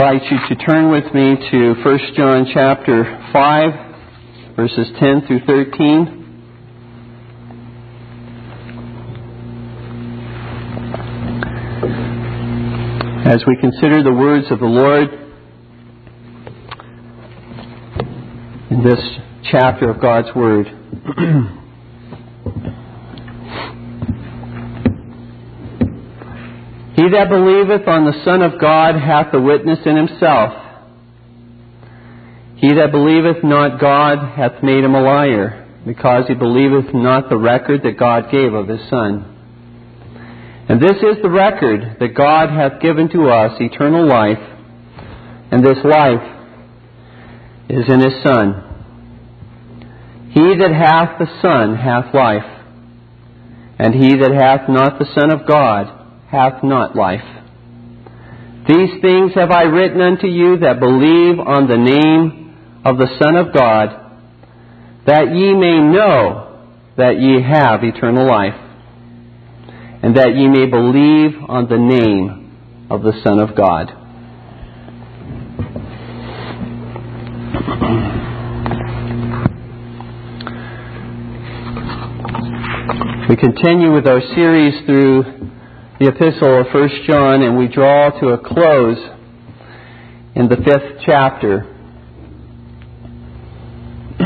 invite you to turn with me to 1 John chapter 5, verses 10 through 13. As we consider the words of the Lord in this chapter of God's Word. He that believeth on the Son of God hath a witness in himself. He that believeth not God hath made him a liar, because he believeth not the record that God gave of his Son. And this is the record that God hath given to us eternal life, and this life is in his Son. He that hath the Son hath life, and he that hath not the Son of God hath not life. These things have I written unto you that believe on the name of the Son of God, that ye may know that ye have eternal life, and that ye may believe on the name of the Son of God. We continue with our series through the epistle of 1 John, and we draw to a close in the fifth chapter.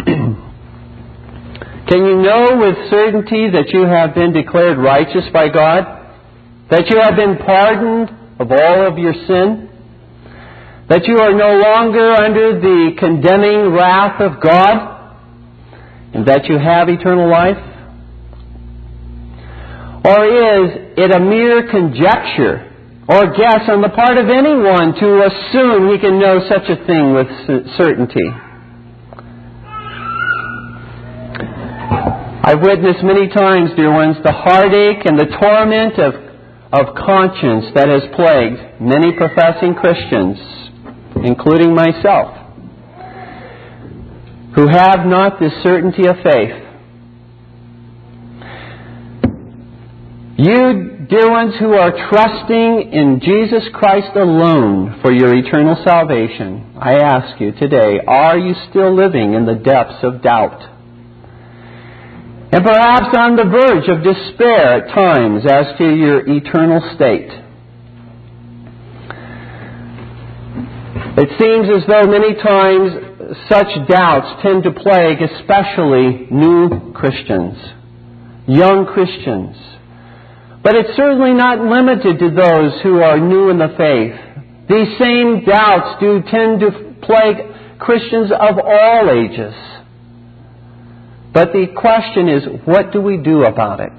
Can you know with certainty that you have been declared righteous by God? That you have been pardoned of all of your sin? That you are no longer under the condemning wrath of God? And that you have eternal life? Or is it a mere conjecture or guess on the part of anyone to assume he can know such a thing with certainty? I've witnessed many times, dear ones, the heartache and the torment of, of conscience that has plagued many professing Christians, including myself, who have not this certainty of faith. You, dear ones, who are trusting in Jesus Christ alone for your eternal salvation, I ask you today, are you still living in the depths of doubt? And perhaps on the verge of despair at times as to your eternal state. It seems as though many times such doubts tend to plague especially new Christians, young Christians but it's certainly not limited to those who are new in the faith. These same doubts do tend to plague Christians of all ages. But the question is, what do we do about it?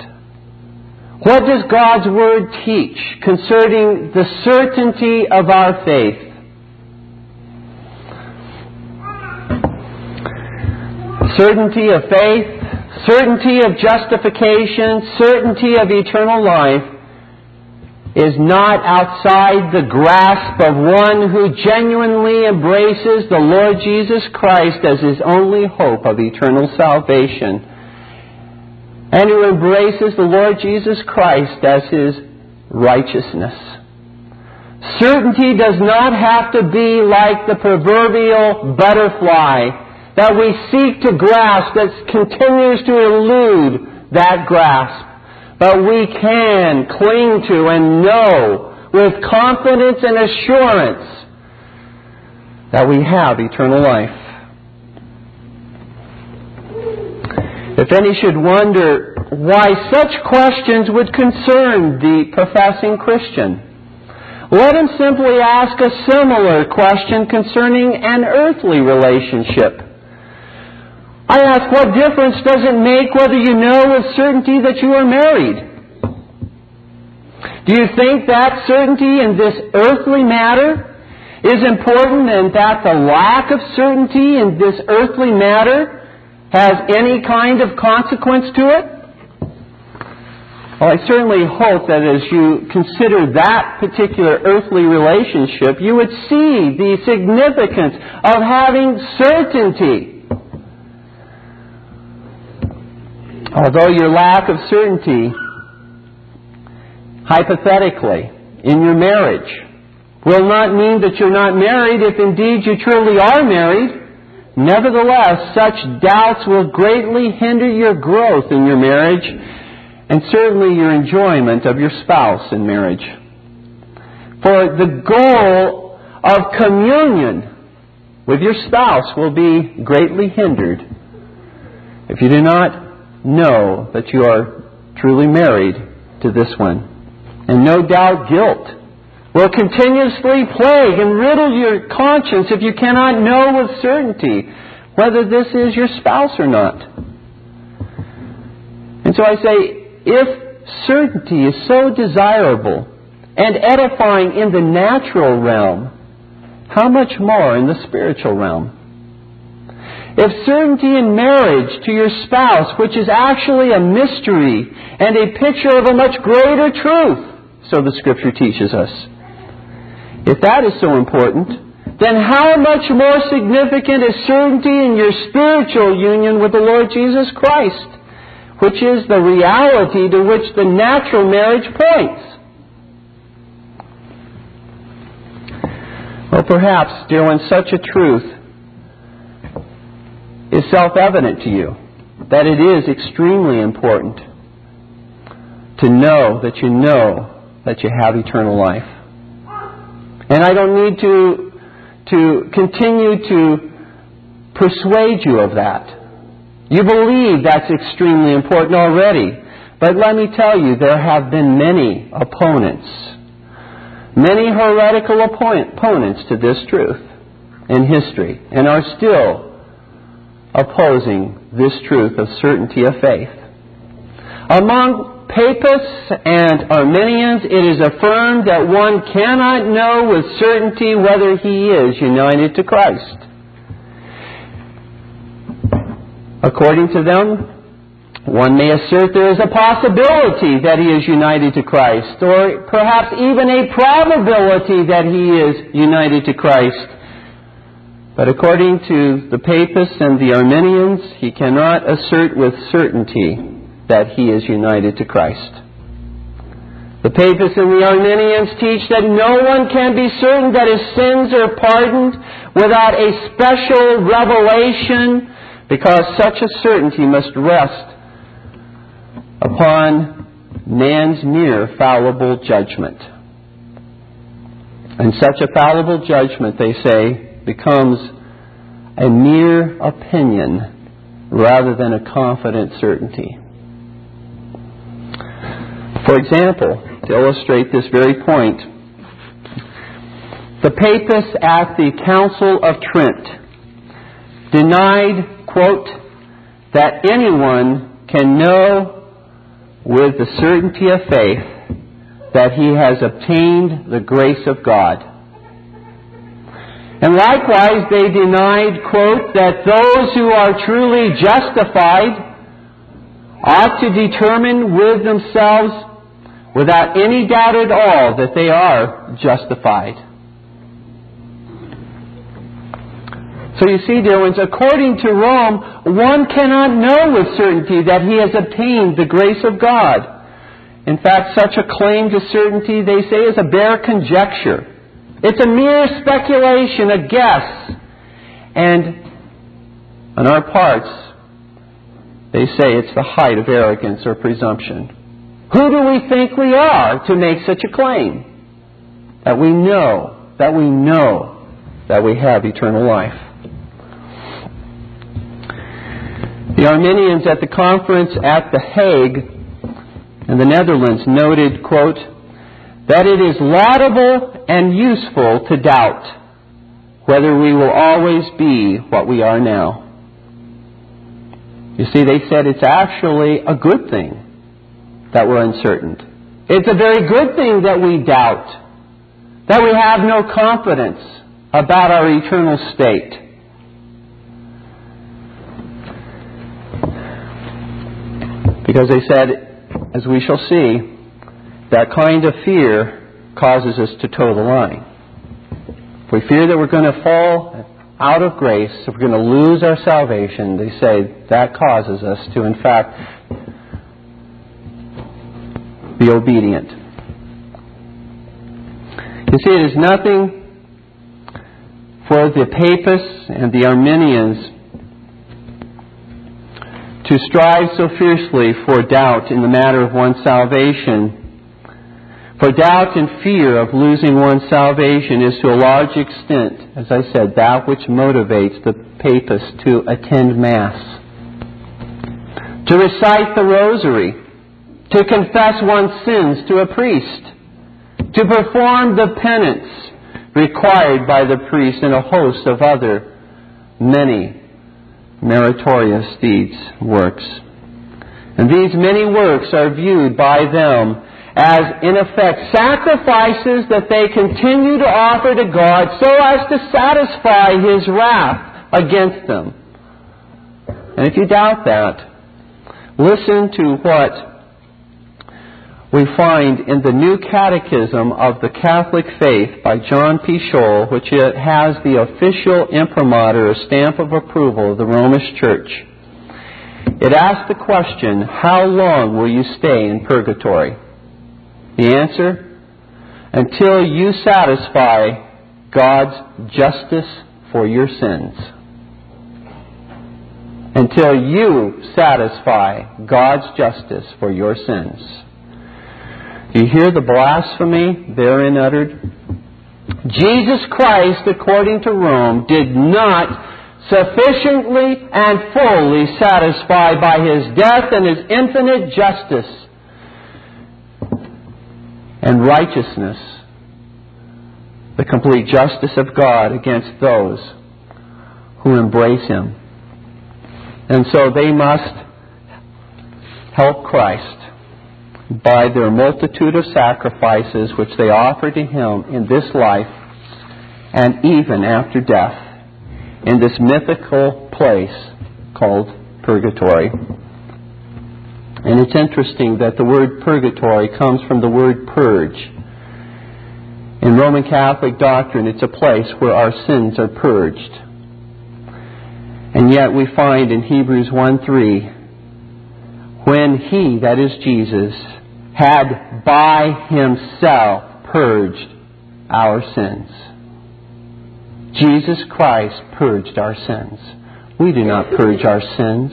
What does God's Word teach concerning the certainty of our faith? Certainty of faith certainty of justification, certainty of eternal life, is not outside the grasp of one who genuinely embraces the Lord Jesus Christ as his only hope of eternal salvation, and who embraces the Lord Jesus Christ as his righteousness. Certainty does not have to be like the proverbial butterfly that we seek to grasp that continues to elude that grasp. But we can cling to and know with confidence and assurance that we have eternal life. If any should wonder why such questions would concern the professing Christian, let him simply ask a similar question concerning an earthly relationship. I ask, what difference does it make whether you know with certainty that you are married? Do you think that certainty in this earthly matter is important and that the lack of certainty in this earthly matter has any kind of consequence to it? Well, I certainly hope that as you consider that particular earthly relationship, you would see the significance of having certainty Although your lack of certainty, hypothetically, in your marriage will not mean that you're not married if indeed you truly are married. Nevertheless, such doubts will greatly hinder your growth in your marriage and certainly your enjoyment of your spouse in marriage. For the goal of communion with your spouse will be greatly hindered if you do not know that you are truly married to this one. And no doubt guilt will continuously plague and riddle your conscience if you cannot know with certainty whether this is your spouse or not. And so I say, if certainty is so desirable and edifying in the natural realm, how much more in the spiritual realm? If certainty in marriage to your spouse, which is actually a mystery and a picture of a much greater truth, so the Scripture teaches us, if that is so important, then how much more significant is certainty in your spiritual union with the Lord Jesus Christ, which is the reality to which the natural marriage points? Well, perhaps, dear one, such a truth is self evident to you that it is extremely important to know that you know that you have eternal life. And I don't need to, to continue to persuade you of that. You believe that's extremely important already. But let me tell you, there have been many opponents, many heretical opponents to this truth in history, and are still opposing this truth of certainty of faith. Among Papists and Arminians, it is affirmed that one cannot know with certainty whether he is united to Christ. According to them, one may assert there is a possibility that he is united to Christ, or perhaps even a probability that he is united to Christ. But according to the Papists and the Arminians, he cannot assert with certainty that he is united to Christ. The Papists and the Arminians teach that no one can be certain that his sins are pardoned without a special revelation because such a certainty must rest upon man's mere fallible judgment. And such a fallible judgment, they say, becomes a mere opinion rather than a confident certainty. For example, to illustrate this very point, the papists at the Council of Trent denied, quote, that anyone can know with the certainty of faith that he has obtained the grace of God. And likewise, they denied, quote, that those who are truly justified ought to determine with themselves without any doubt at all that they are justified. So you see, dear ones, according to Rome, one cannot know with certainty that he has obtained the grace of God. In fact, such a claim to certainty, they say, is a bare conjecture. It's a mere speculation, a guess. And on our parts, they say it's the height of arrogance or presumption. Who do we think we are to make such a claim? That we know, that we know that we have eternal life. The Arminians at the conference at The Hague in the Netherlands noted, quote, that it is laudable and useful to doubt whether we will always be what we are now. You see, they said it's actually a good thing that we're uncertain. It's a very good thing that we doubt, that we have no confidence about our eternal state. Because they said, as we shall see, that kind of fear causes us to toe the line. If we fear that we're going to fall out of grace, if we're going to lose our salvation, they say that causes us to, in fact, be obedient. You see, it is nothing for the Papists and the Arminians to strive so fiercely for doubt in the matter of one's salvation. For doubt and fear of losing one's salvation is to a large extent, as I said, that which motivates the papist to attend Mass, to recite the Rosary, to confess one's sins to a priest, to perform the penance required by the priest and a host of other many meritorious deeds, works. And these many works are viewed by them as, in effect, sacrifices that they continue to offer to God so as to satisfy His wrath against them. And if you doubt that, listen to what we find in the New Catechism of the Catholic Faith by John P. Scholl, which has the official imprimatur, a stamp of approval of the Romish Church. It asks the question, how long will you stay in purgatory? The answer? Until you satisfy God's justice for your sins. Until you satisfy God's justice for your sins. You hear the blasphemy therein uttered? Jesus Christ, according to Rome, did not sufficiently and fully satisfy by his death and his infinite justice and righteousness the complete justice of God against those who embrace him. And so they must help Christ by their multitude of sacrifices which they offer to Him in this life and even after death in this mythical place called purgatory. And it's interesting that the word purgatory comes from the word purge. In Roman Catholic doctrine, it's a place where our sins are purged. And yet we find in Hebrews 1 3 when he, that is Jesus, had by himself purged our sins. Jesus Christ purged our sins. We do not purge our sins.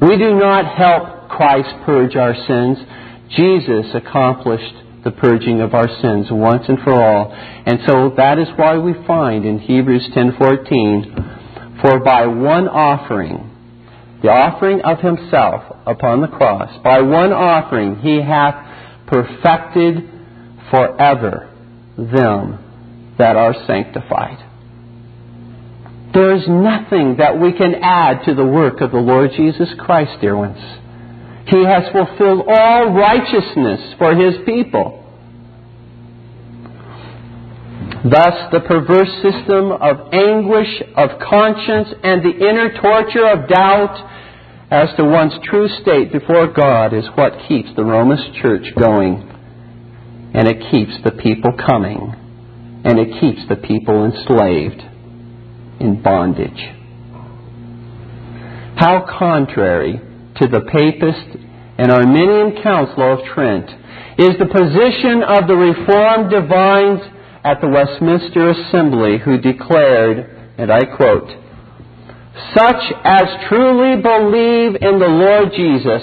We do not help Christ purge our sins. Jesus accomplished the purging of our sins once and for all. And so that is why we find in Hebrews 10:14 for by one offering the offering of himself upon the cross, by one offering he hath perfected forever them that are sanctified. There is nothing that we can add to the work of the Lord Jesus Christ, dear ones. He has fulfilled all righteousness for his people. Thus, the perverse system of anguish of conscience and the inner torture of doubt as to one's true state before God is what keeps the Romish church going. And it keeps the people coming. And it keeps the people enslaved in bondage. How contrary to the Papist and Arminian Council of Trent is the position of the Reformed divines at the Westminster Assembly who declared, and I quote, such as truly believe in the Lord Jesus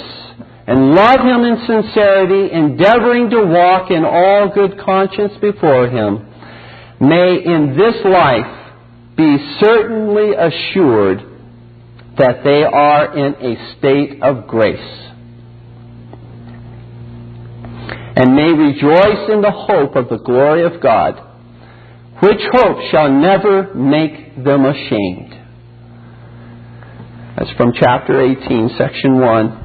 and love Him in sincerity, endeavoring to walk in all good conscience before Him, may in this life be certainly assured that they are in a state of grace and may rejoice in the hope of the glory of God, which hope shall never make them ashamed. That's from chapter 18, section 1.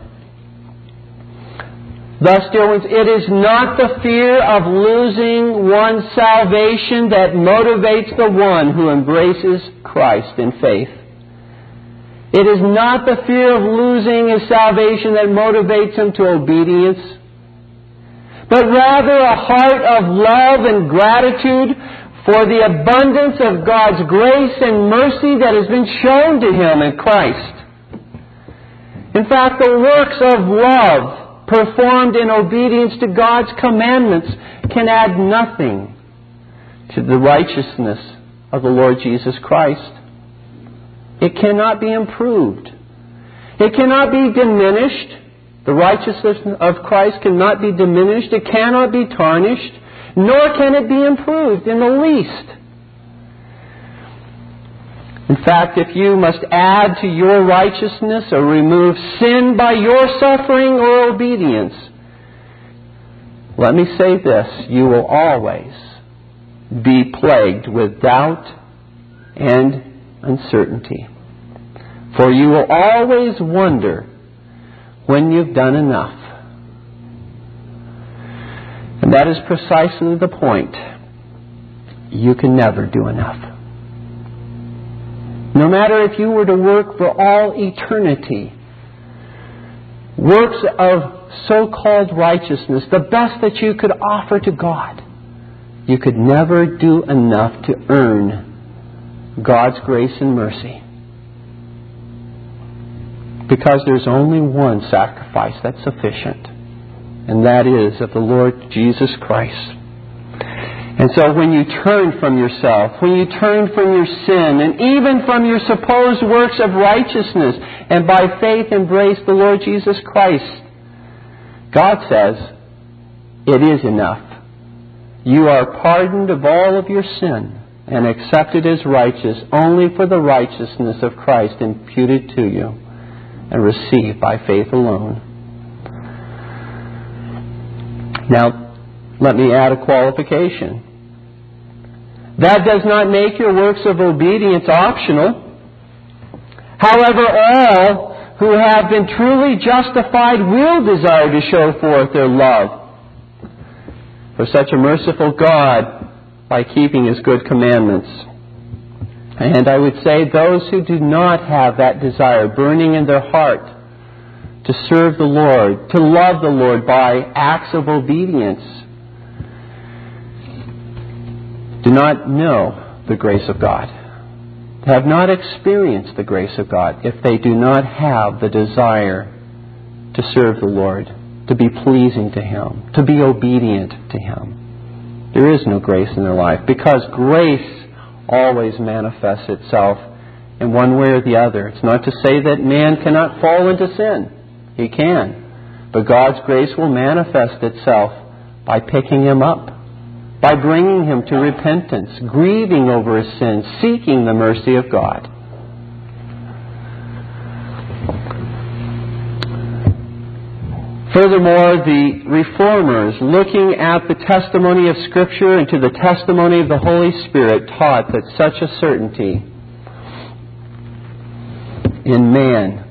Thus, dear ones, it is not the fear of losing one's salvation that motivates the one who embraces Christ in faith. It is not the fear of losing his salvation that motivates him to obedience, but rather a heart of love and gratitude for the abundance of God's grace and mercy that has been shown to him in Christ. In fact, the works of love performed in obedience to God's commandments can add nothing to the righteousness of the Lord Jesus Christ. It cannot be improved. It cannot be diminished. The righteousness of Christ cannot be diminished. It cannot be tarnished. Nor can it be improved in the least. In fact, if you must add to your righteousness or remove sin by your suffering or obedience, let me say this you will always be plagued with doubt and uncertainty. For you will always wonder when you've done enough. And that is precisely the point. You can never do enough. No matter if you were to work for all eternity, works of so called righteousness, the best that you could offer to God, you could never do enough to earn God's grace and mercy. Because there's only one sacrifice that's sufficient, and that is of the Lord Jesus Christ. And so when you turn from yourself, when you turn from your sin, and even from your supposed works of righteousness, and by faith embrace the Lord Jesus Christ, God says, it is enough. You are pardoned of all of your sin and accepted as righteous only for the righteousness of Christ imputed to you and received by faith alone. Now, let me add a qualification. That does not make your works of obedience optional. However, all who have been truly justified will desire to show forth their love for such a merciful God by keeping His good commandments. And I would say those who do not have that desire burning in their heart to serve the Lord, to love the Lord by acts of obedience, do not know the grace of God, have not experienced the grace of God if they do not have the desire to serve the Lord, to be pleasing to Him, to be obedient to Him. There is no grace in their life because grace always manifests itself in one way or the other. It's not to say that man cannot fall into sin. He can. But God's grace will manifest itself by picking him up by bringing him to repentance, grieving over his sins, seeking the mercy of God. Furthermore, the reformers, looking at the testimony of Scripture and to the testimony of the Holy Spirit, taught that such a certainty in man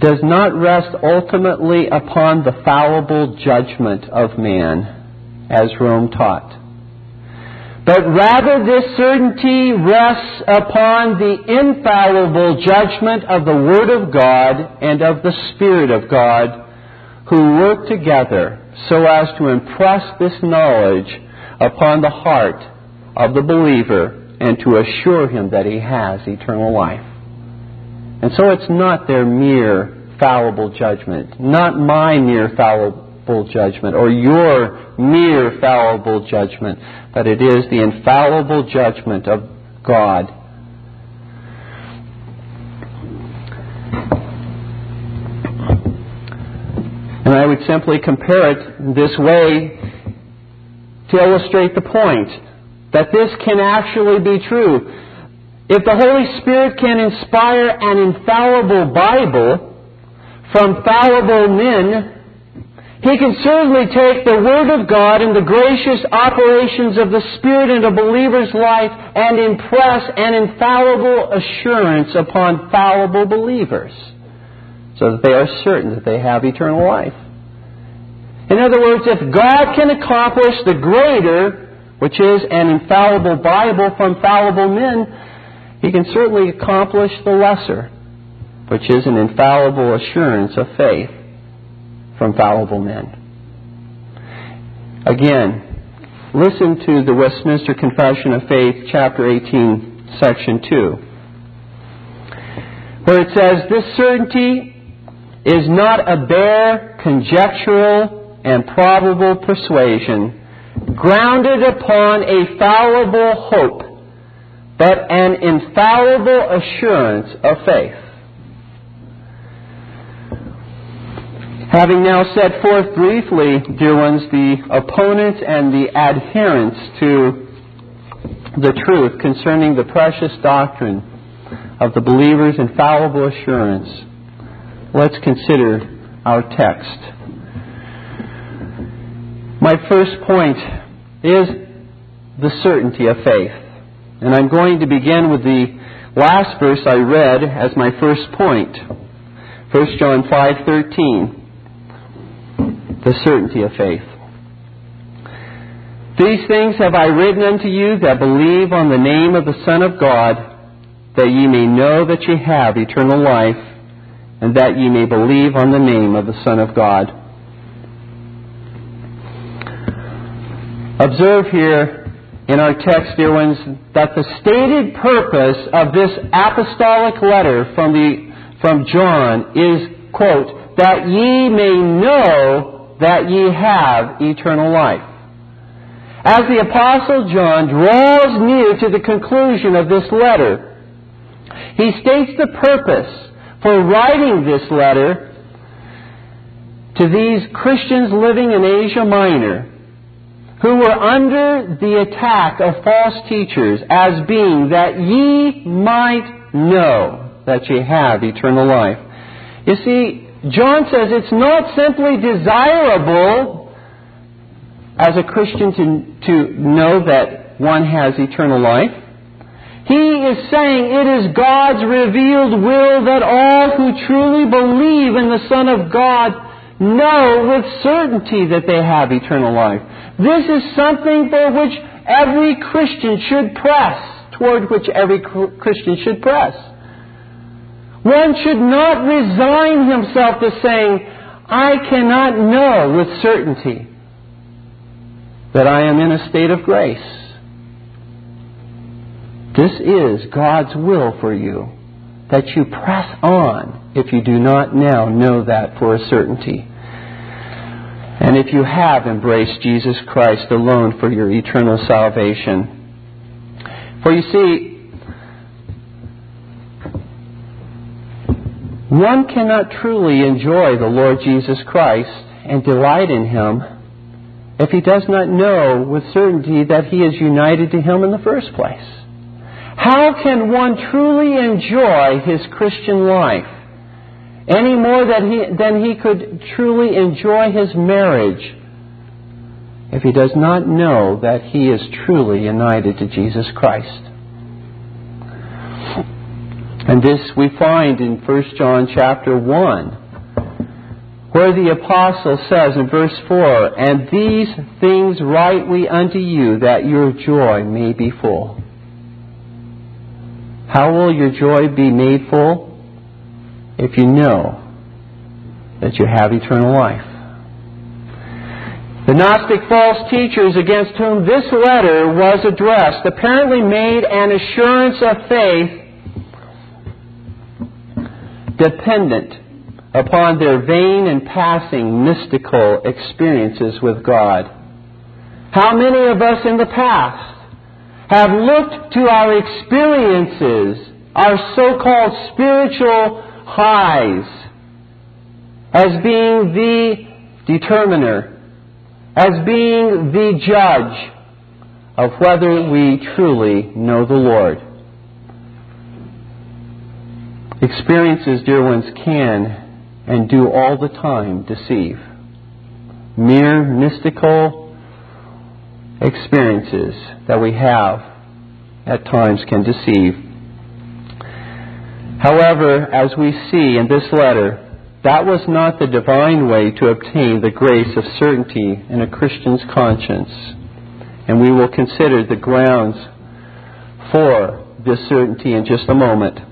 does not rest ultimately upon the fallible judgment of man as Rome taught. But rather this certainty rests upon the infallible judgment of the Word of God and of the Spirit of God who work together so as to impress this knowledge upon the heart of the believer and to assure him that he has eternal life. And so it's not their mere fallible judgment, not my mere fallible judgment, or your mere fallible judgment, but it is the infallible judgment of God. And I would simply compare it this way to illustrate the point that this can actually be true. If the Holy Spirit can inspire an infallible Bible from fallible men, he can certainly take the Word of God and the gracious operations of the Spirit in a believer's life and impress an infallible assurance upon fallible believers so that they are certain that they have eternal life. In other words, if God can accomplish the greater, which is an infallible Bible from fallible men, He can certainly accomplish the lesser, which is an infallible assurance of faith from fallible men. Again, listen to the Westminster Confession of Faith, chapter 18, section 2, where it says, This certainty is not a bare, conjectural, and probable persuasion, grounded upon a fallible hope, but an infallible assurance of faith. Having now set forth briefly, dear ones, the opponents and the adherents to the truth concerning the precious doctrine of the believer's infallible assurance, let's consider our text. My first point is the certainty of faith. And I'm going to begin with the last verse I read as my first point. 1 John 5:13. The certainty of faith. These things have I written unto you that believe on the name of the Son of God, that ye may know that ye have eternal life, and that ye may believe on the name of the Son of God. Observe here in our text, dear ones, that the stated purpose of this apostolic letter from, the, from John is, quote, that ye may know that ye have eternal life. As the Apostle John draws near to the conclusion of this letter, he states the purpose for writing this letter to these Christians living in Asia Minor who were under the attack of false teachers as being that ye might know that ye have eternal life. You see, John says it's not simply desirable as a Christian to, to know that one has eternal life. He is saying it is God's revealed will that all who truly believe in the Son of God know with certainty that they have eternal life. This is something for which every Christian should press, toward which every Christian should press. One should not resign himself to saying, I cannot know with certainty that I am in a state of grace. This is God's will for you, that you press on if you do not now know that for a certainty. And if you have embraced Jesus Christ alone for your eternal salvation. For you see, one cannot truly enjoy the Lord Jesus Christ and delight in Him if he does not know with certainty that he is united to Him in the first place. How can one truly enjoy his Christian life any more than he, than he could truly enjoy his marriage if he does not know that he is truly united to Jesus Christ? And this we find in 1 John chapter 1 where the apostle says in verse 4, And these things write we unto you, that your joy may be full. How will your joy be made full? If you know that you have eternal life. The Gnostic false teachers against whom this letter was addressed apparently made an assurance of faith dependent upon their vain and passing mystical experiences with God. How many of us in the past have looked to our experiences, our so-called spiritual highs, as being the determiner, as being the judge of whether we truly know the Lord. Experiences, dear ones, can and do all the time deceive. Mere mystical experiences that we have at times can deceive. However, as we see in this letter, that was not the divine way to obtain the grace of certainty in a Christian's conscience. And we will consider the grounds for this certainty in just a moment.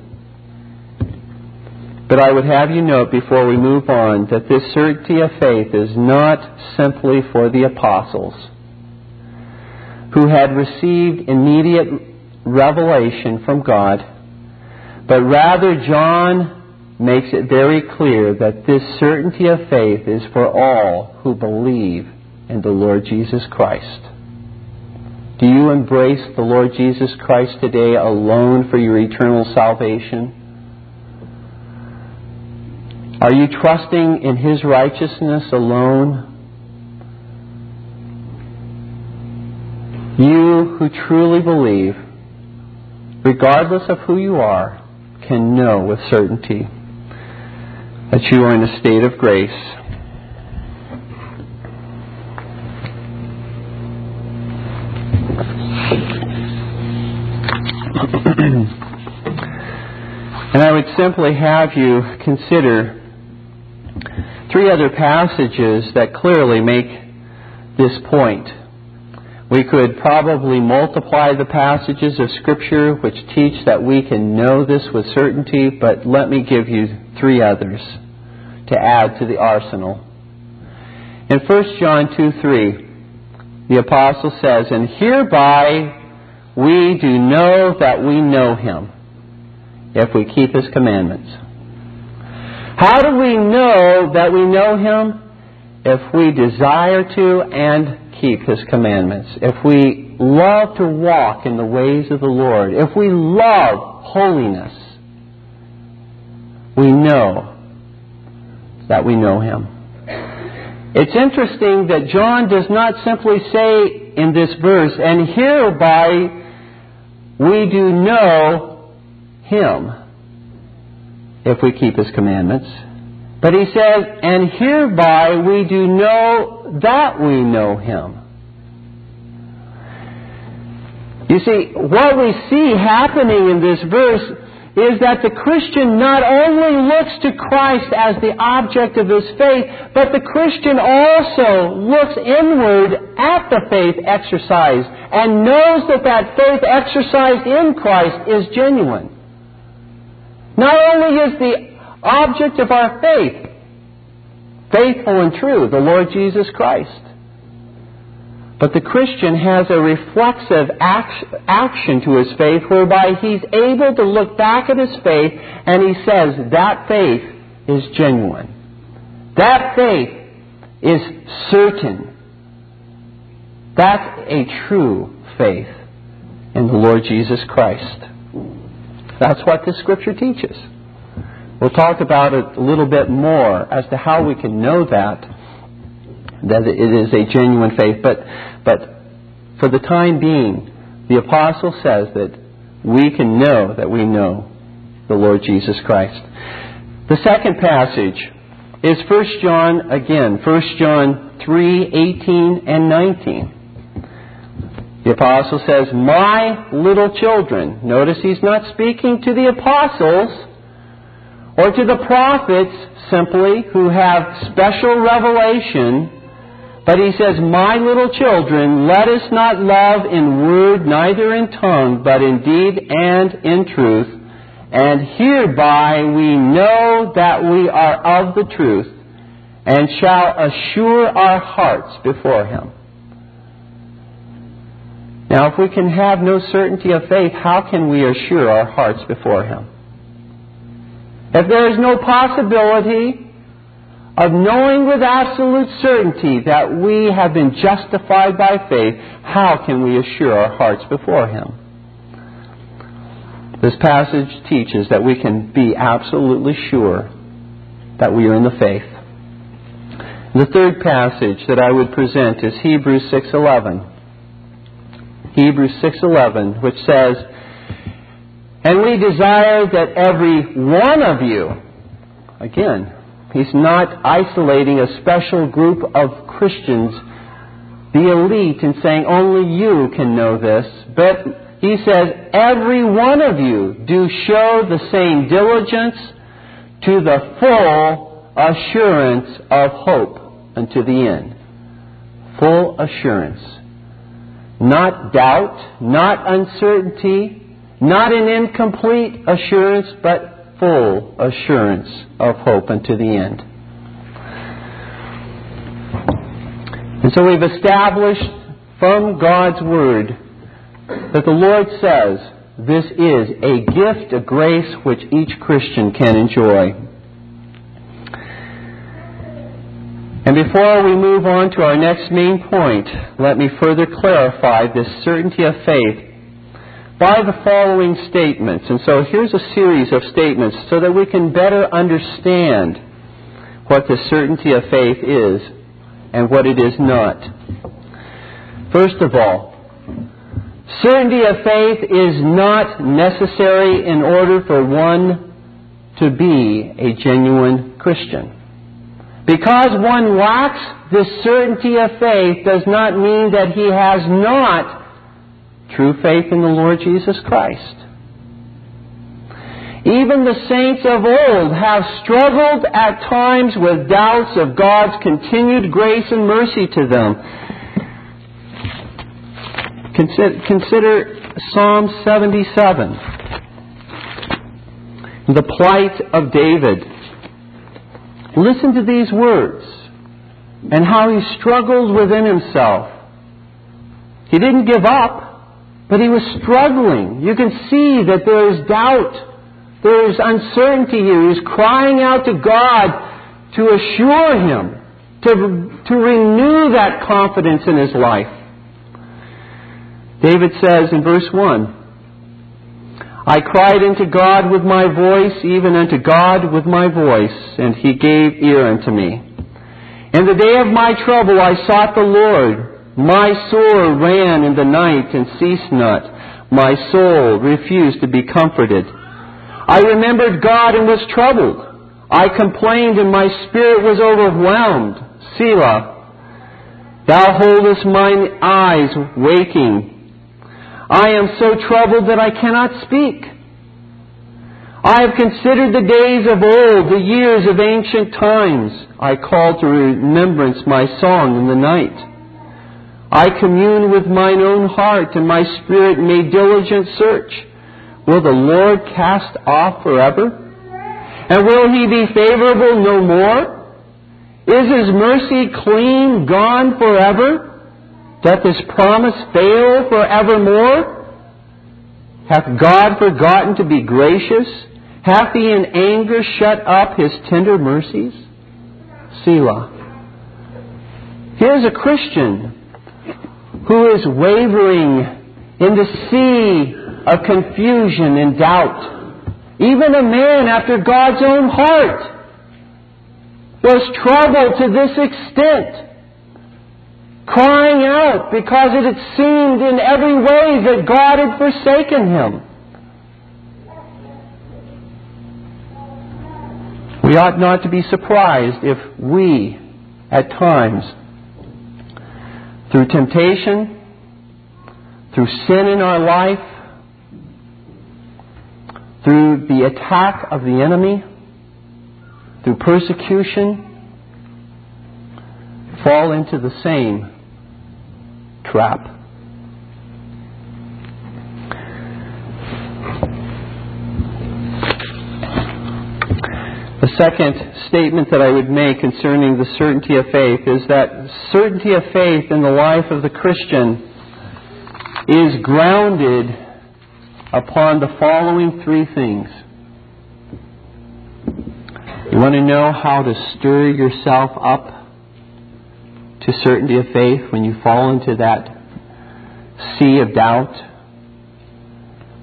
But I would have you note before we move on that this certainty of faith is not simply for the apostles who had received immediate revelation from God, but rather John makes it very clear that this certainty of faith is for all who believe in the Lord Jesus Christ. Do you embrace the Lord Jesus Christ today alone for your eternal salvation? Are you trusting in His righteousness alone? You who truly believe, regardless of who you are, can know with certainty that you are in a state of grace. and I would simply have you consider three other passages that clearly make this point. We could probably multiply the passages of Scripture which teach that we can know this with certainty, but let me give you three others to add to the arsenal. In 1 John 2 3, the Apostle says, And hereby we do know that we know him, if we keep his commandments. How do we know that we know Him? If we desire to and keep His commandments. If we love to walk in the ways of the Lord. If we love holiness. We know that we know Him. It's interesting that John does not simply say in this verse, and hereby we do know Him if we keep His commandments. But he says, and hereby we do know that we know Him. You see, what we see happening in this verse is that the Christian not only looks to Christ as the object of his faith, but the Christian also looks inward at the faith exercised and knows that that faith exercised in Christ is genuine. Not only is the object of our faith faithful and true, the Lord Jesus Christ, but the Christian has a reflexive action to his faith whereby he's able to look back at his faith and he says, that faith is genuine. That faith is certain. That's a true faith in the Lord Jesus Christ. That's what the Scripture teaches. We'll talk about it a little bit more as to how we can know that, that it is a genuine faith. But, but for the time being, the Apostle says that we can know that we know the Lord Jesus Christ. The second passage is 1 John, again, 1 John 3, 18 and 19. The apostle says, My little children. Notice he's not speaking to the apostles or to the prophets simply who have special revelation, but he says, My little children, let us not love in word, neither in tongue, but in deed and in truth. And hereby we know that we are of the truth, and shall assure our hearts before him. Now, if we can have no certainty of faith, how can we assure our hearts before Him? If there is no possibility of knowing with absolute certainty that we have been justified by faith, how can we assure our hearts before Him? This passage teaches that we can be absolutely sure that we are in the faith. The third passage that I would present is Hebrews 6:11. Hebrews 6:11, which says, "And we desire that every one of you again, he's not isolating a special group of Christians, the elite, and saying only you can know this, but he says, every one of you do show the same diligence to the full assurance of hope unto the end. Full assurance. Not doubt, not uncertainty, not an incomplete assurance, but full assurance of hope unto the end. And so we've established from God's Word that the Lord says this is a gift, a grace which each Christian can enjoy. And before we move on to our next main point, let me further clarify this certainty of faith by the following statements. And so here's a series of statements so that we can better understand what the certainty of faith is and what it is not. First of all, certainty of faith is not necessary in order for one to be a genuine Christian. Because one lacks this certainty of faith does not mean that he has not true faith in the Lord Jesus Christ. Even the saints of old have struggled at times with doubts of God's continued grace and mercy to them. Consider, consider Psalm 77, the plight of David. Listen to these words and how he struggled within himself. He didn't give up. But he was struggling. You can see that there is doubt. There is uncertainty here. He's crying out to God to assure him, to, to renew that confidence in his life. David says in verse 1, I cried unto God with my voice, even unto God with my voice, and he gave ear unto me. In the day of my trouble I sought the Lord. My soul ran in the night and ceased not. My soul refused to be comforted. I remembered God and was troubled. I complained and my spirit was overwhelmed. Selah. Thou holdest mine eyes waking. I am so troubled that I cannot speak. I have considered the days of old, the years of ancient times. I call to remembrance my song in the night. I commune with mine own heart, and my spirit made diligent search. Will the Lord cast off forever? And will he be favorable no more? Is his mercy clean gone forever? Doth his promise fail forevermore? Hath God forgotten to be gracious? Hath he in anger shut up his tender mercies? Selah. Here's a Christian who is wavering in the sea of confusion and doubt. Even a man after God's own heart was troubled to this extent, crying out because it had seemed in every way that God had forsaken him. We ought not to be surprised if we, at times, through temptation, through sin in our life, through the attack of the enemy, through persecution, fall into the same trap. The second statement that I would make concerning the certainty of faith is that certainty of faith in the life of the Christian is grounded upon the following three things. You want to know how to stir yourself up to certainty of faith when you fall into that sea of doubt?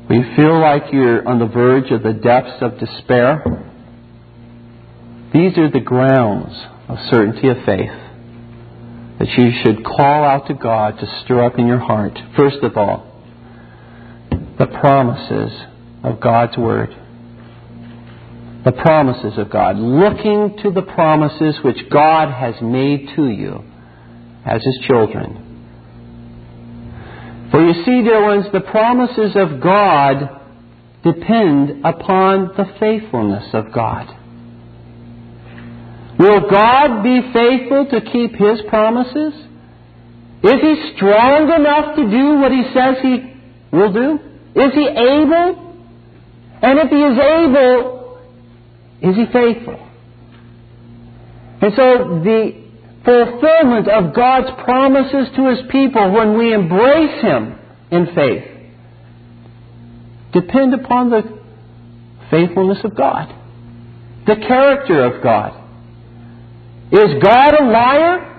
When you feel like you're on the verge of the depths of despair? These are the grounds of certainty of faith that you should call out to God to stir up in your heart. First of all, the promises of God's Word. The promises of God. Looking to the promises which God has made to you as His children. For you see, dear ones, the promises of God depend upon the faithfulness of God. Will God be faithful to keep His promises? Is He strong enough to do what He says He will do? Is He able? And if He is able, is He faithful? And so the fulfillment of God's promises to His people when we embrace Him in faith depend upon the faithfulness of God, the character of God. Is God a liar?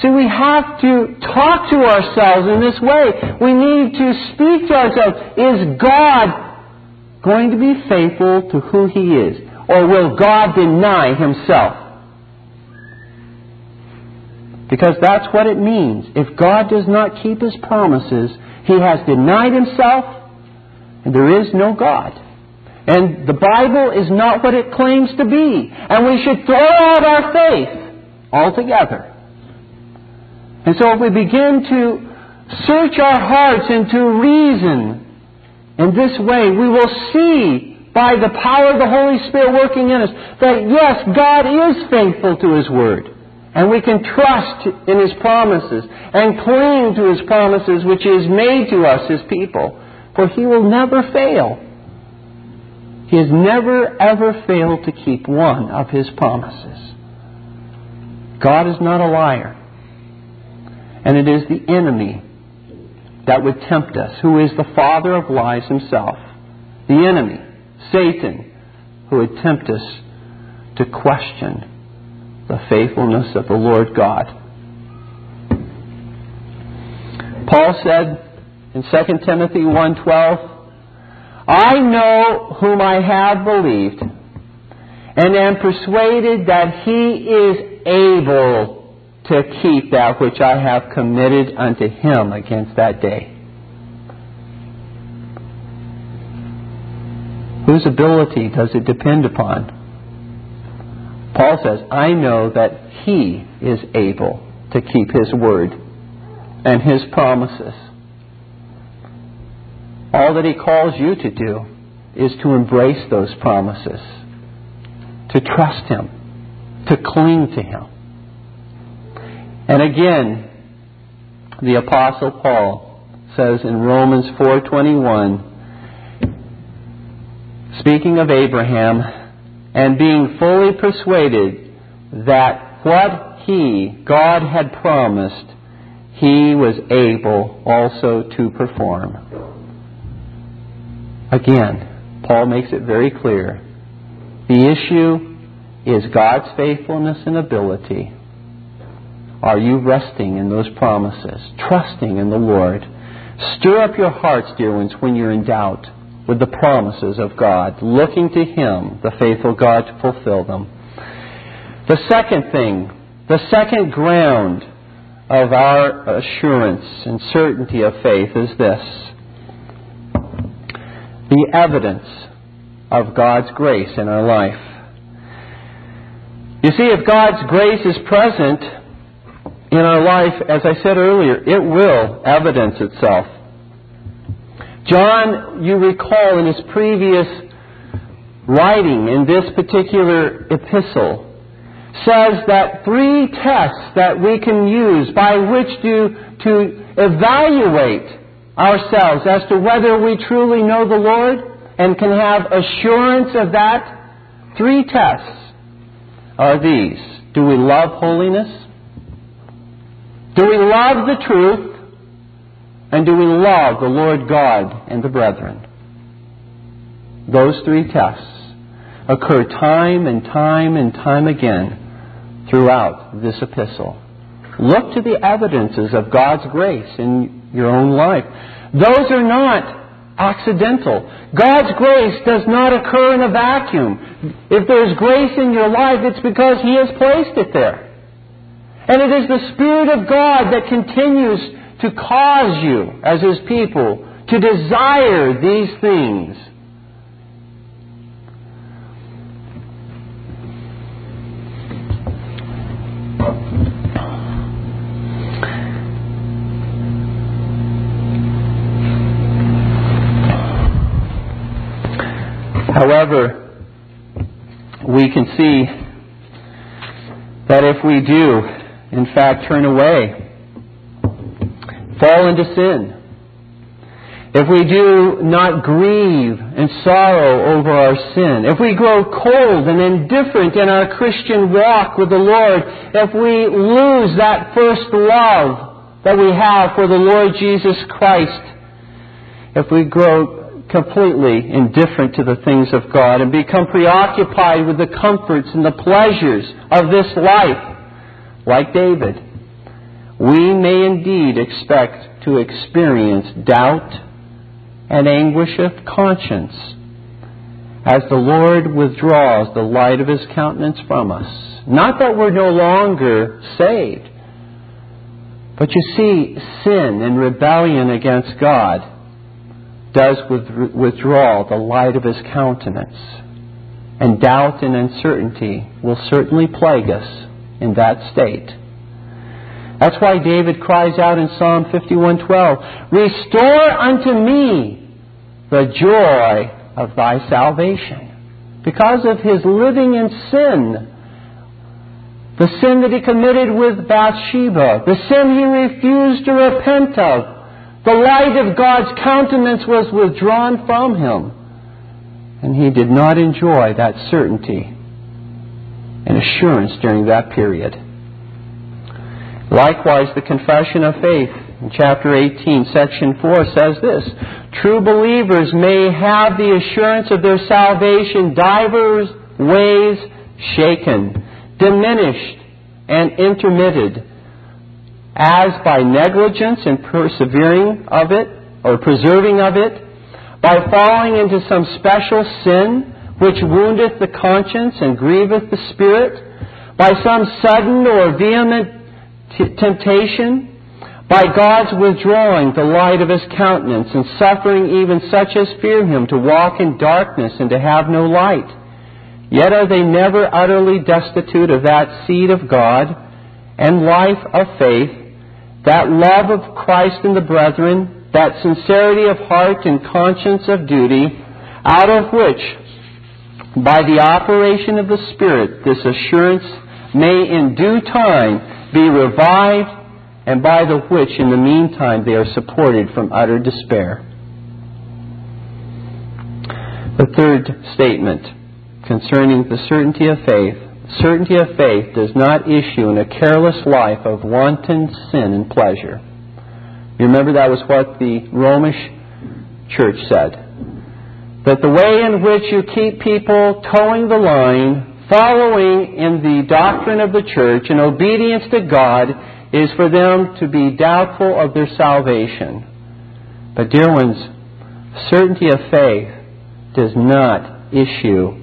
See, we have to talk to ourselves in this way. We need to speak to ourselves. Is God going to be faithful to who He is? Or will God deny Himself? Because that's what it means. If God does not keep His promises, He has denied Himself, and there is no God. And the Bible is not what it claims to be. And we should throw out our faith altogether. And so if we begin to search our hearts and to reason in this way, we will see by the power of the Holy Spirit working in us that yes, God is faithful to His Word. And we can trust in His promises and cling to His promises which He has made to us, His people. For He will never fail. He has never ever failed to keep one of His promises. God is not a liar. And it is the enemy that would tempt us, who is the father of lies himself. The enemy, Satan, who would tempt us to question the faithfulness of the Lord God. Paul said in 2 Timothy 1:12, I know whom I have believed, and am persuaded that he is able to keep that which I have committed unto him against that day. Whose ability does it depend upon? Paul says, I know that he is able to keep his word and his promises. All that he calls you to do is to embrace those promises, to trust him, to cling to him. And again, the apostle Paul says in Romans 4:21 speaking of Abraham and being fully persuaded that what he God had promised he was able also to perform. Again, Paul makes it very clear. The issue is God's faithfulness and ability. Are you resting in those promises, trusting in the Lord? Stir up your hearts, dear ones, when you're in doubt with the promises of God, looking to Him, the faithful God, to fulfill them. The second thing, the second ground of our assurance and certainty of faith is this the evidence of God's grace in our life. You see, if God's grace is present in our life, as I said earlier, it will evidence itself. John, you recall in his previous writing in this particular epistle, says that three tests that we can use by which to, to evaluate ourselves as to whether we truly know the Lord and can have assurance of that. Three tests are these. Do we love holiness? Do we love the truth? And do we love the Lord God and the brethren? Those three tests occur time and time and time again throughout this epistle. Look to the evidences of God's grace in your own life. Those are not accidental. God's grace does not occur in a vacuum. If there's grace in your life, it's because He has placed it there. And it is the Spirit of God that continues to cause you, as His people, to desire these things. However, we can see that if we do, in fact, turn away, fall into sin, if we do not grieve and sorrow over our sin, if we grow cold and indifferent in our Christian walk with the Lord, if we lose that first love that we have for the Lord Jesus Christ, if we grow completely indifferent to the things of God and become preoccupied with the comforts and the pleasures of this life, like David, we may indeed expect to experience doubt and anguish of conscience as the Lord withdraws the light of His countenance from us. Not that we're no longer saved, but you see, sin and rebellion against God does withdraw the light of His countenance. And doubt and uncertainty will certainly plague us in that state. That's why David cries out in Psalm 51:12, "Restore unto me the joy of thy salvation." Because of his living in sin, the sin that he committed with Bathsheba, the sin he refused to repent of, the light of God's countenance was withdrawn from him, and he did not enjoy that certainty and assurance during that period. Likewise, the confession of faith in chapter 18, section 4 says this True believers may have the assurance of their salvation divers ways shaken, diminished, and intermitted as by negligence in persevering of it or preserving of it, by falling into some special sin which woundeth the conscience and grieveth the spirit, by some sudden or vehement temptation, by God's withdrawing the light of his countenance and suffering even such as fear him to walk in darkness and to have no light. Yet are they never utterly destitute of that seed of God and life of faith that love of Christ and the brethren, that sincerity of heart and conscience of duty, out of which, by the operation of the Spirit, this assurance may in due time be revived, and by the which in the meantime they are supported from utter despair. The third statement concerning the certainty of faith certainty of faith does not issue in a careless life of wanton sin and pleasure. You remember that was what the Romish church said. That the way in which you keep people toeing the line, following in the doctrine of the church and obedience to God is for them to be doubtful of their salvation. But, dear ones, certainty of faith does not issue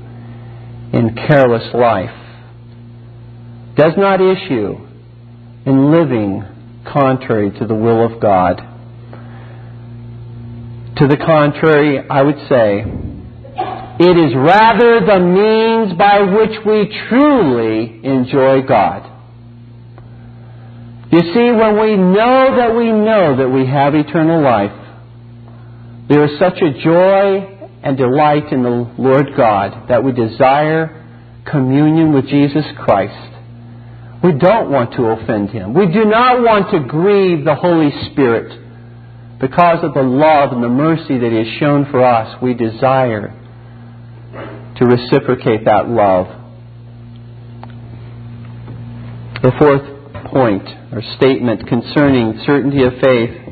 in careless life does not issue in living contrary to the will of God. To the contrary, I would say, it is rather the means by which we truly enjoy God. You see, when we know that we know that we have eternal life, there is such a joy and delight in the Lord God that we desire communion with Jesus Christ we don't want to offend Him. We do not want to grieve the Holy Spirit. Because of the love and the mercy that He has shown for us, we desire to reciprocate that love. The fourth point or statement concerning certainty of faith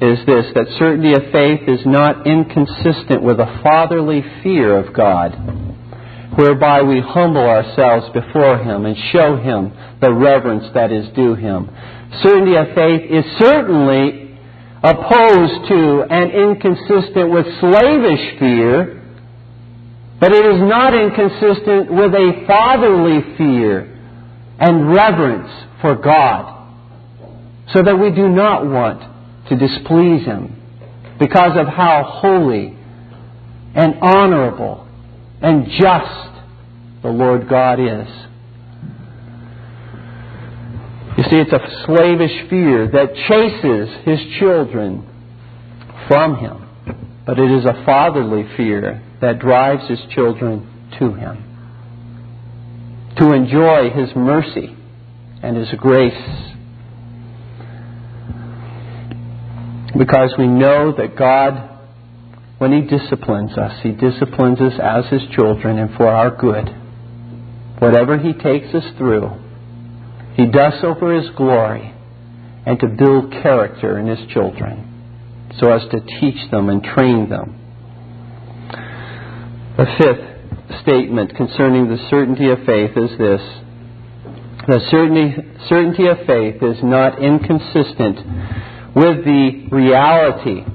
is this that certainty of faith is not inconsistent with a fatherly fear of God whereby we humble ourselves before Him and show Him the reverence that is due Him. Certainty of faith is certainly opposed to and inconsistent with slavish fear, but it is not inconsistent with a fatherly fear and reverence for God, so that we do not want to displease Him because of how holy and honorable and just the Lord God is. You see, it's a slavish fear that chases his children from him, but it is a fatherly fear that drives his children to him. To enjoy his mercy and his grace. Because we know that God when He disciplines us, He disciplines us as His children and for our good. Whatever He takes us through, He does so for His glory and to build character in His children so as to teach them and train them The fifth statement concerning the certainty of faith is this. The certainty, certainty of faith is not inconsistent with the reality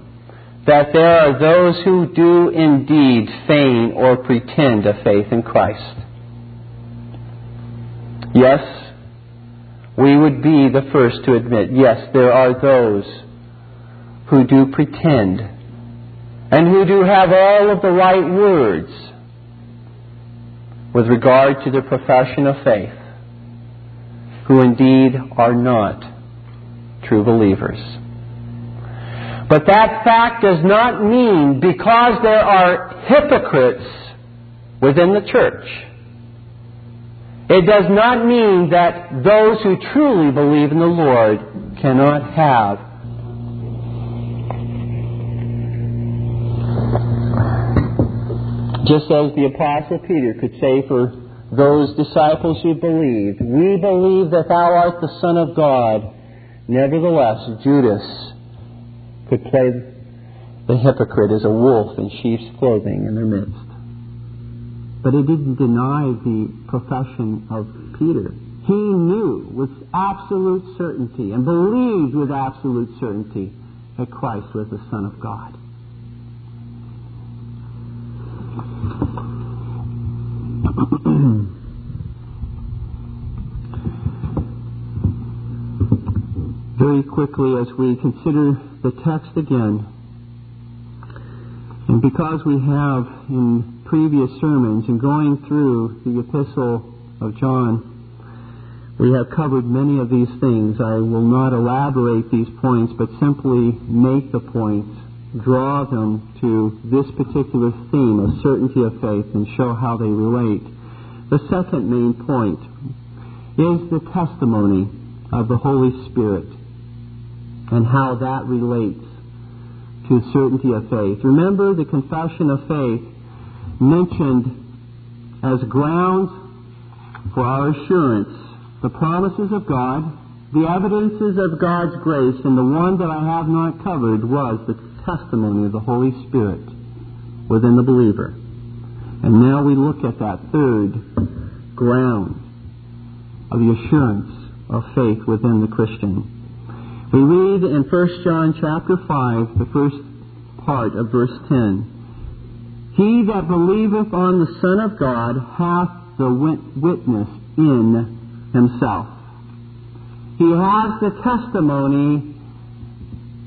that there are those who do indeed feign or pretend a faith in Christ. Yes, we would be the first to admit, yes, there are those who do pretend and who do have all of the right words with regard to the profession of faith, who indeed are not true believers. But that fact does not mean because there are hypocrites within the church, it does not mean that those who truly believe in the Lord cannot have just as the Apostle Peter could say for those disciples who believed, We believe that thou art the Son of God. Nevertheless, Judas could play the hypocrite as a wolf in sheep's clothing in their midst. But it didn't deny the profession of Peter. He knew with absolute certainty and believed with absolute certainty that Christ was the Son of God. Very quickly, as we consider the text again. And because we have in previous sermons and going through the epistle of John, we have covered many of these things. I will not elaborate these points, but simply make the points, draw them to this particular theme of certainty of faith and show how they relate. The second main point is the testimony of the Holy Spirit and how that relates to certainty of faith. Remember the confession of faith mentioned as grounds for our assurance the promises of God, the evidences of God's grace, and the one that I have not covered was the testimony of the Holy Spirit within the believer. And now we look at that third ground of the assurance of faith within the Christian. We read in 1 John chapter 5, the first part of verse 10. He that believeth on the Son of God hath the witness in himself. He has the testimony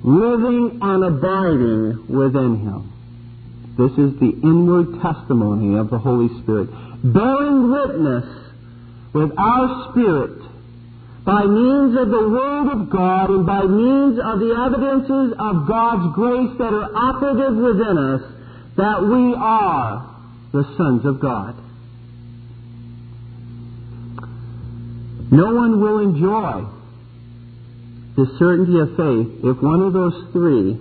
living and abiding within him. This is the inward testimony of the Holy Spirit, bearing witness with our spirit by means of the Word of God and by means of the evidences of God's grace that are operative within us, that we are the sons of God. No one will enjoy the certainty of faith if one of those three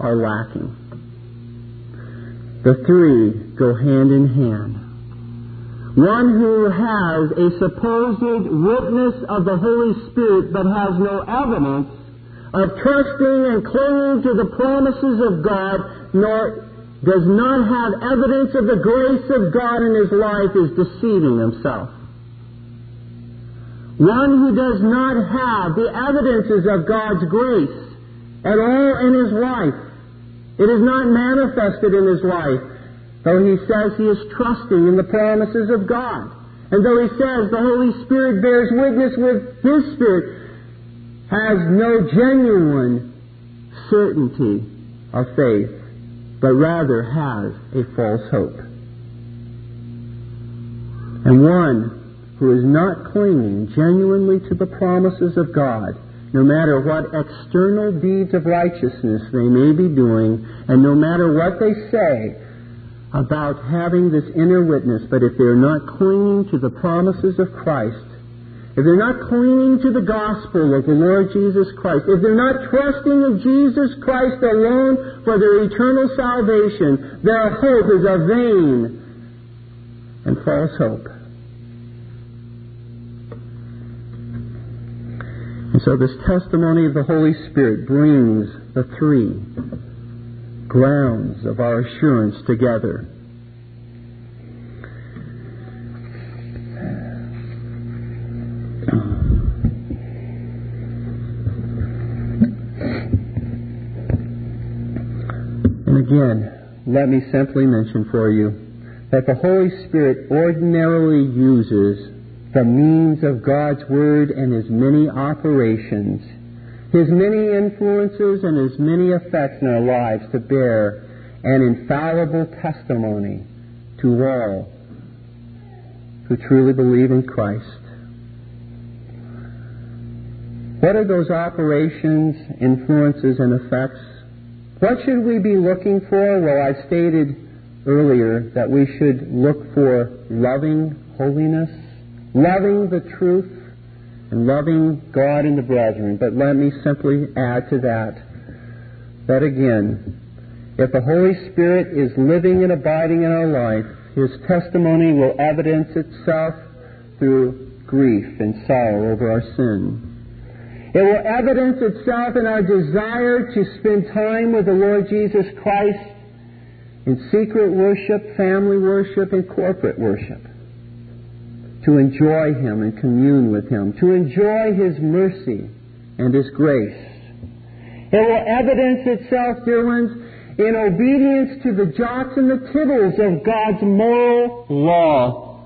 are lacking. The three go hand in hand one who has a supposed witness of the Holy Spirit but has no evidence of trusting and clinging to the promises of God, nor does not have evidence of the grace of God in his life, is deceiving himself. One who does not have the evidences of God's grace at all in his life. It is not manifested in his life. Though he says he is trusting in the promises of God. And though he says the Holy Spirit bears witness with his Spirit, has no genuine certainty of faith, but rather has a false hope. And one who is not clinging genuinely to the promises of God, no matter what external deeds of righteousness they may be doing, and no matter what they say, about having this inner witness, but if they're not clinging to the promises of Christ, if they're not clinging to the gospel of the Lord Jesus Christ, if they're not trusting in Jesus Christ alone for their eternal salvation, their hope is a vain and false hope. so this testimony of the Holy Spirit brings the three grounds of our assurance together. And again, let me simply mention for you that the Holy Spirit ordinarily uses the means of God's Word and His many operations, His many influences, and His many effects in our lives to bear an infallible testimony to all who truly believe in Christ. What are those operations, influences, and effects? What should we be looking for? Well, I stated earlier that we should look for loving holiness, loving the truth, and loving God and the brethren. But let me simply add to that that again, if the Holy Spirit is living and abiding in our life, His testimony will evidence itself through grief and sorrow over our sin. It will evidence itself in our desire to spend time with the Lord Jesus Christ in secret worship, family worship, and corporate worship. To enjoy Him and commune with Him. To enjoy His mercy and His grace. It will evidence itself, dear ones, in obedience to the jots and the tittles of God's moral law.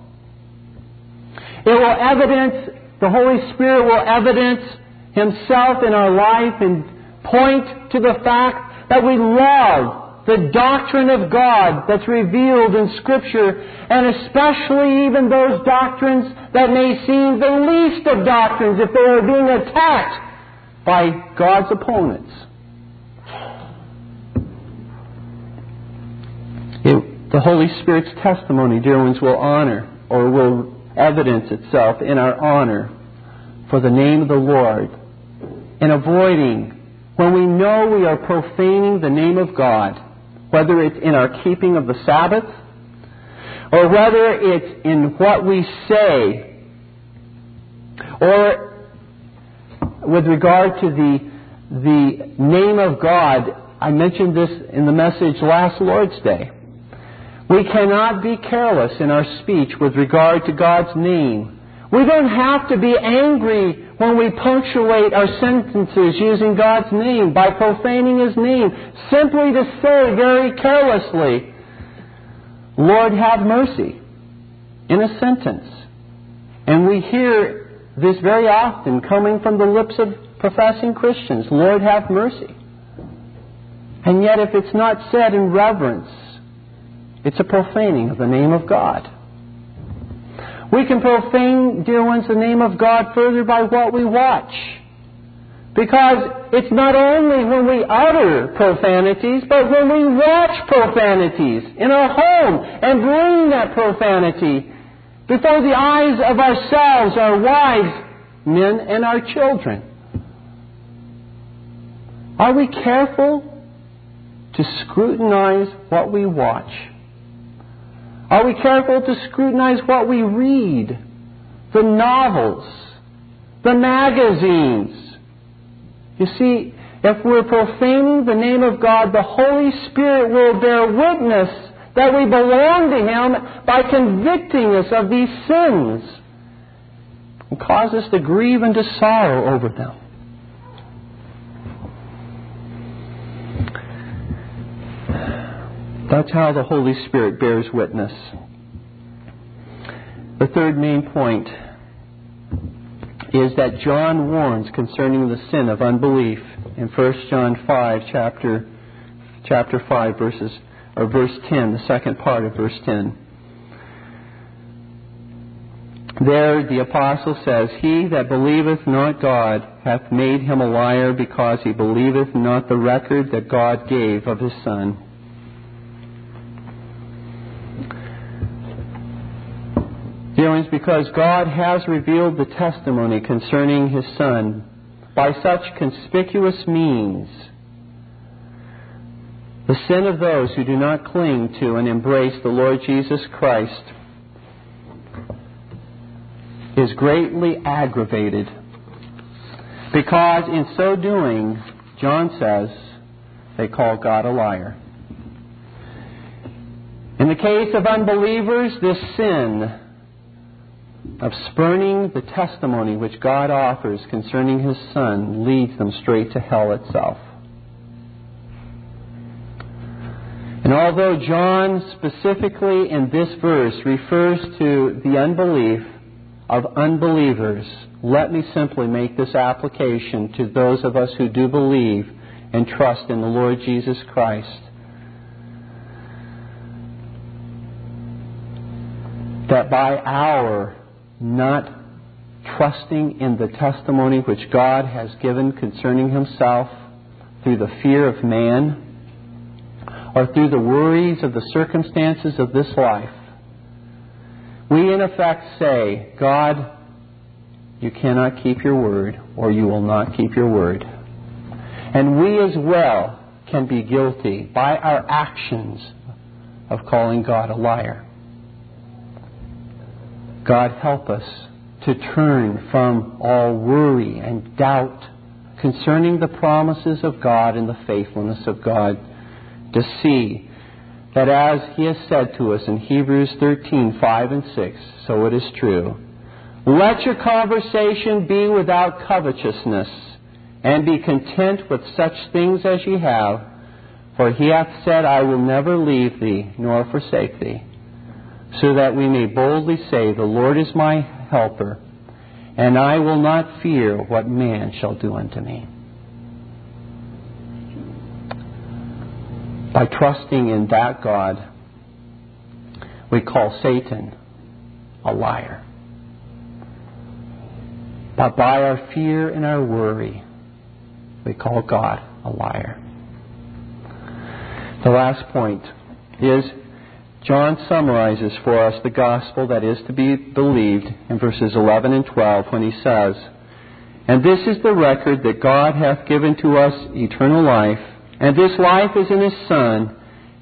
It will evidence, the Holy Spirit will evidence Himself in our life and point to the fact that we love the doctrine of God that's revealed in Scripture, and especially even those doctrines that may seem the least of doctrines if they are being attacked by God's opponents. It, the Holy Spirit's testimony, dear ones, will honor or will evidence itself in our honor for the name of the Lord in avoiding when we know we are profaning the name of God whether it's in our keeping of the Sabbath or whether it's in what we say or with regard to the, the name of God. I mentioned this in the message last Lord's Day. We cannot be careless in our speech with regard to God's name. We don't have to be angry when we punctuate our sentences using God's name by profaning His name, simply to say very carelessly, Lord have mercy, in a sentence. And we hear this very often coming from the lips of professing Christians, Lord have mercy. And yet if it's not said in reverence, it's a profaning of the name of God. We can profane, dear ones, the name of God further by what we watch. Because it's not only when we utter profanities, but when we watch profanities in our home and bring that profanity before the eyes of ourselves, our wives, men, and our children. Are we careful to scrutinize what we watch? Are we careful to scrutinize what we read? The novels, the magazines. You see, if we're profaning the name of God, the Holy Spirit will bear witness that we belong to Him by convicting us of these sins and cause us to grieve and to sorrow over them. That's how the Holy Spirit bears witness. The third main point is that John warns concerning the sin of unbelief in 1 John 5 chapter chapter 5 verses or verse 10, the second part of verse 10. There the apostle says, He that believeth not God hath made him a liar because he believeth not the record that God gave of his Son. Feelings because God has revealed the testimony concerning His Son by such conspicuous means. The sin of those who do not cling to and embrace the Lord Jesus Christ is greatly aggravated because in so doing, John says, they call God a liar. In the case of unbelievers, this sin of spurning the testimony which God offers concerning His Son leads them straight to hell itself. And although John specifically in this verse refers to the unbelief of unbelievers, let me simply make this application to those of us who do believe and trust in the Lord Jesus Christ. That by our not trusting in the testimony which God has given concerning Himself through the fear of man or through the worries of the circumstances of this life, we in effect say, God, you cannot keep your word, or you will not keep your word. And we as well can be guilty by our actions of calling God a liar. God help us to turn from all worry and doubt concerning the promises of God and the faithfulness of God to see that as he has said to us in Hebrews 13, 5 and 6, so it is true. Let your conversation be without covetousness, and be content with such things as ye have, for he hath said, I will never leave thee nor forsake thee, so that we may boldly say, The Lord is my helper, and I will not fear what man shall do unto me. By trusting in that God, we call Satan a liar. But by our fear and our worry, we call God a liar. The last point is John summarizes for us the gospel that is to be believed in verses 11 and 12 when he says, And this is the record that God hath given to us eternal life, and this life is in his Son.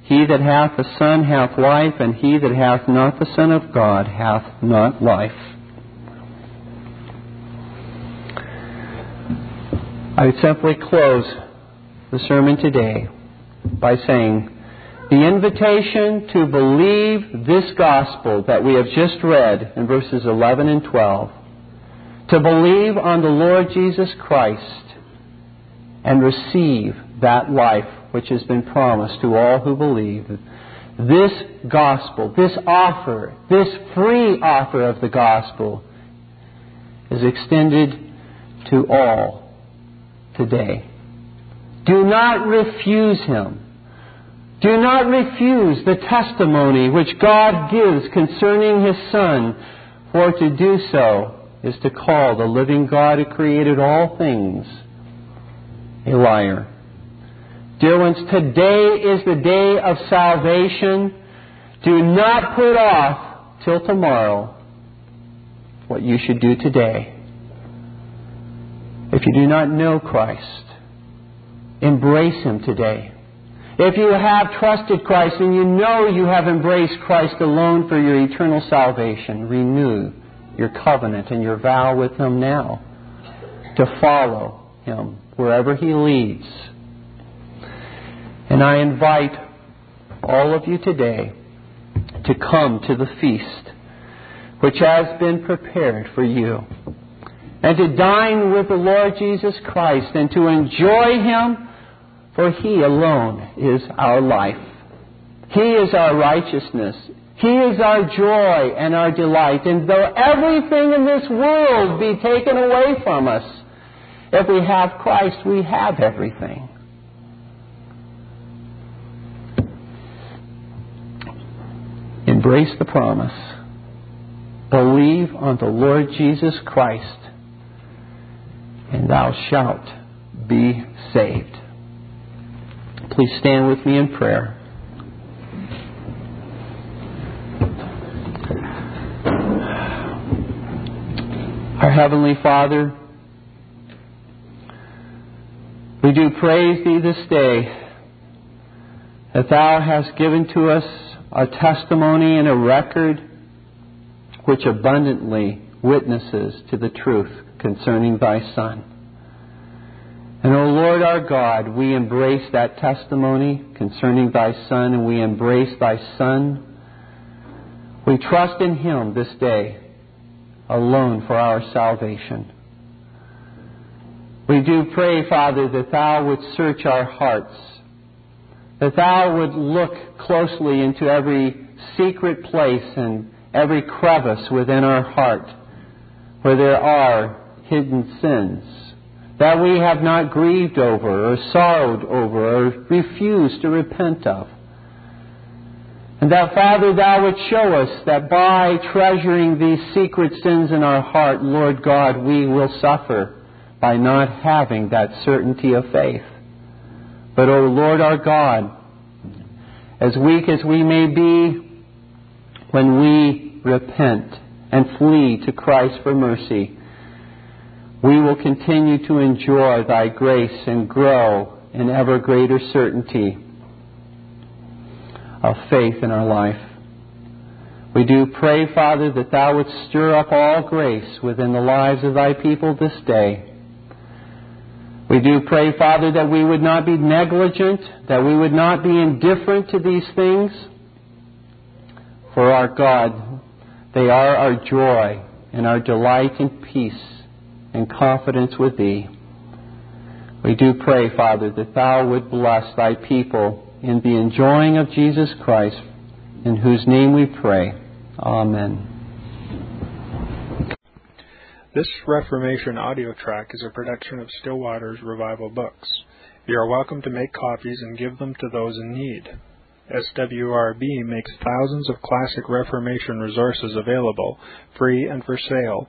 He that hath the Son hath life, and he that hath not the Son of God hath not life. I would simply close the sermon today by saying the invitation to believe this gospel that we have just read in verses 11 and 12, to believe on the Lord Jesus Christ and receive that life which has been promised to all who believe. This gospel, this offer, this free offer of the gospel is extended to all today. Do not refuse him. Do not refuse the testimony which God gives concerning his Son, for to do so is to call the living God who created all things a liar. Dear ones, today is the day of salvation. Do not put off till tomorrow what you should do today. If you do not know Christ, embrace Him today. If you have trusted Christ and you know you have embraced Christ alone for your eternal salvation, renew your covenant and your vow with Him now to follow Him wherever He leads. And I invite all of you today to come to the feast which has been prepared for you and to dine with the Lord Jesus Christ and to enjoy Him, for He alone is our life. He is our righteousness. He is our joy and our delight. And though everything in this world be taken away from us, if we have Christ, we have everything. Embrace the promise. Believe on the Lord Jesus Christ, and thou shalt be saved. Please stand with me in prayer. Our Heavenly Father, we do praise Thee this day that Thou hast given to us a testimony and a record which abundantly witnesses to the truth concerning Thy Son. And, O Lord our God, we embrace that testimony concerning Thy Son, and we embrace Thy Son. We trust in Him this day alone for our salvation. We do pray, Father, that Thou would search our hearts that thou would look closely into every secret place and every crevice within our heart where there are hidden sins that we have not grieved over or sorrowed over or refused to repent of. And that, Father, Thou would show us that by treasuring these secret sins in our heart, Lord God, we will suffer by not having that certainty of faith. But, O Lord our God, as weak as we may be, when we repent and flee to Christ for mercy, we will continue to enjoy Thy grace and grow in ever greater certainty of faith in our life. We do pray, Father, that Thou would stir up all grace within the lives of Thy people this day. We do pray, Father, that we would not be negligent, that we would not be indifferent to these things. For our God, they are our joy and our delight and peace and confidence with Thee. We do pray, Father, that Thou would bless Thy people in the enjoying of Jesus Christ, in whose name we pray. Amen. This Reformation audio track is a production of Still Waters Revival Books. You are welcome to make copies and give them to those in need. SWRB makes thousands of classic Reformation resources available, free and for sale,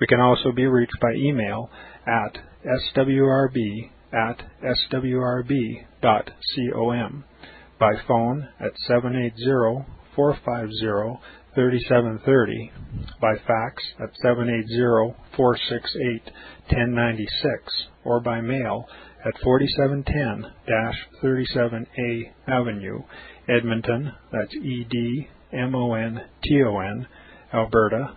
We can also be reached by email at swrb at swrb.com, by phone at 780-450-3730, by fax at 780-468-1096, or by mail at 4710-37A Avenue, Edmonton, that's E-D-M-O-N-T-O-N, Alberta,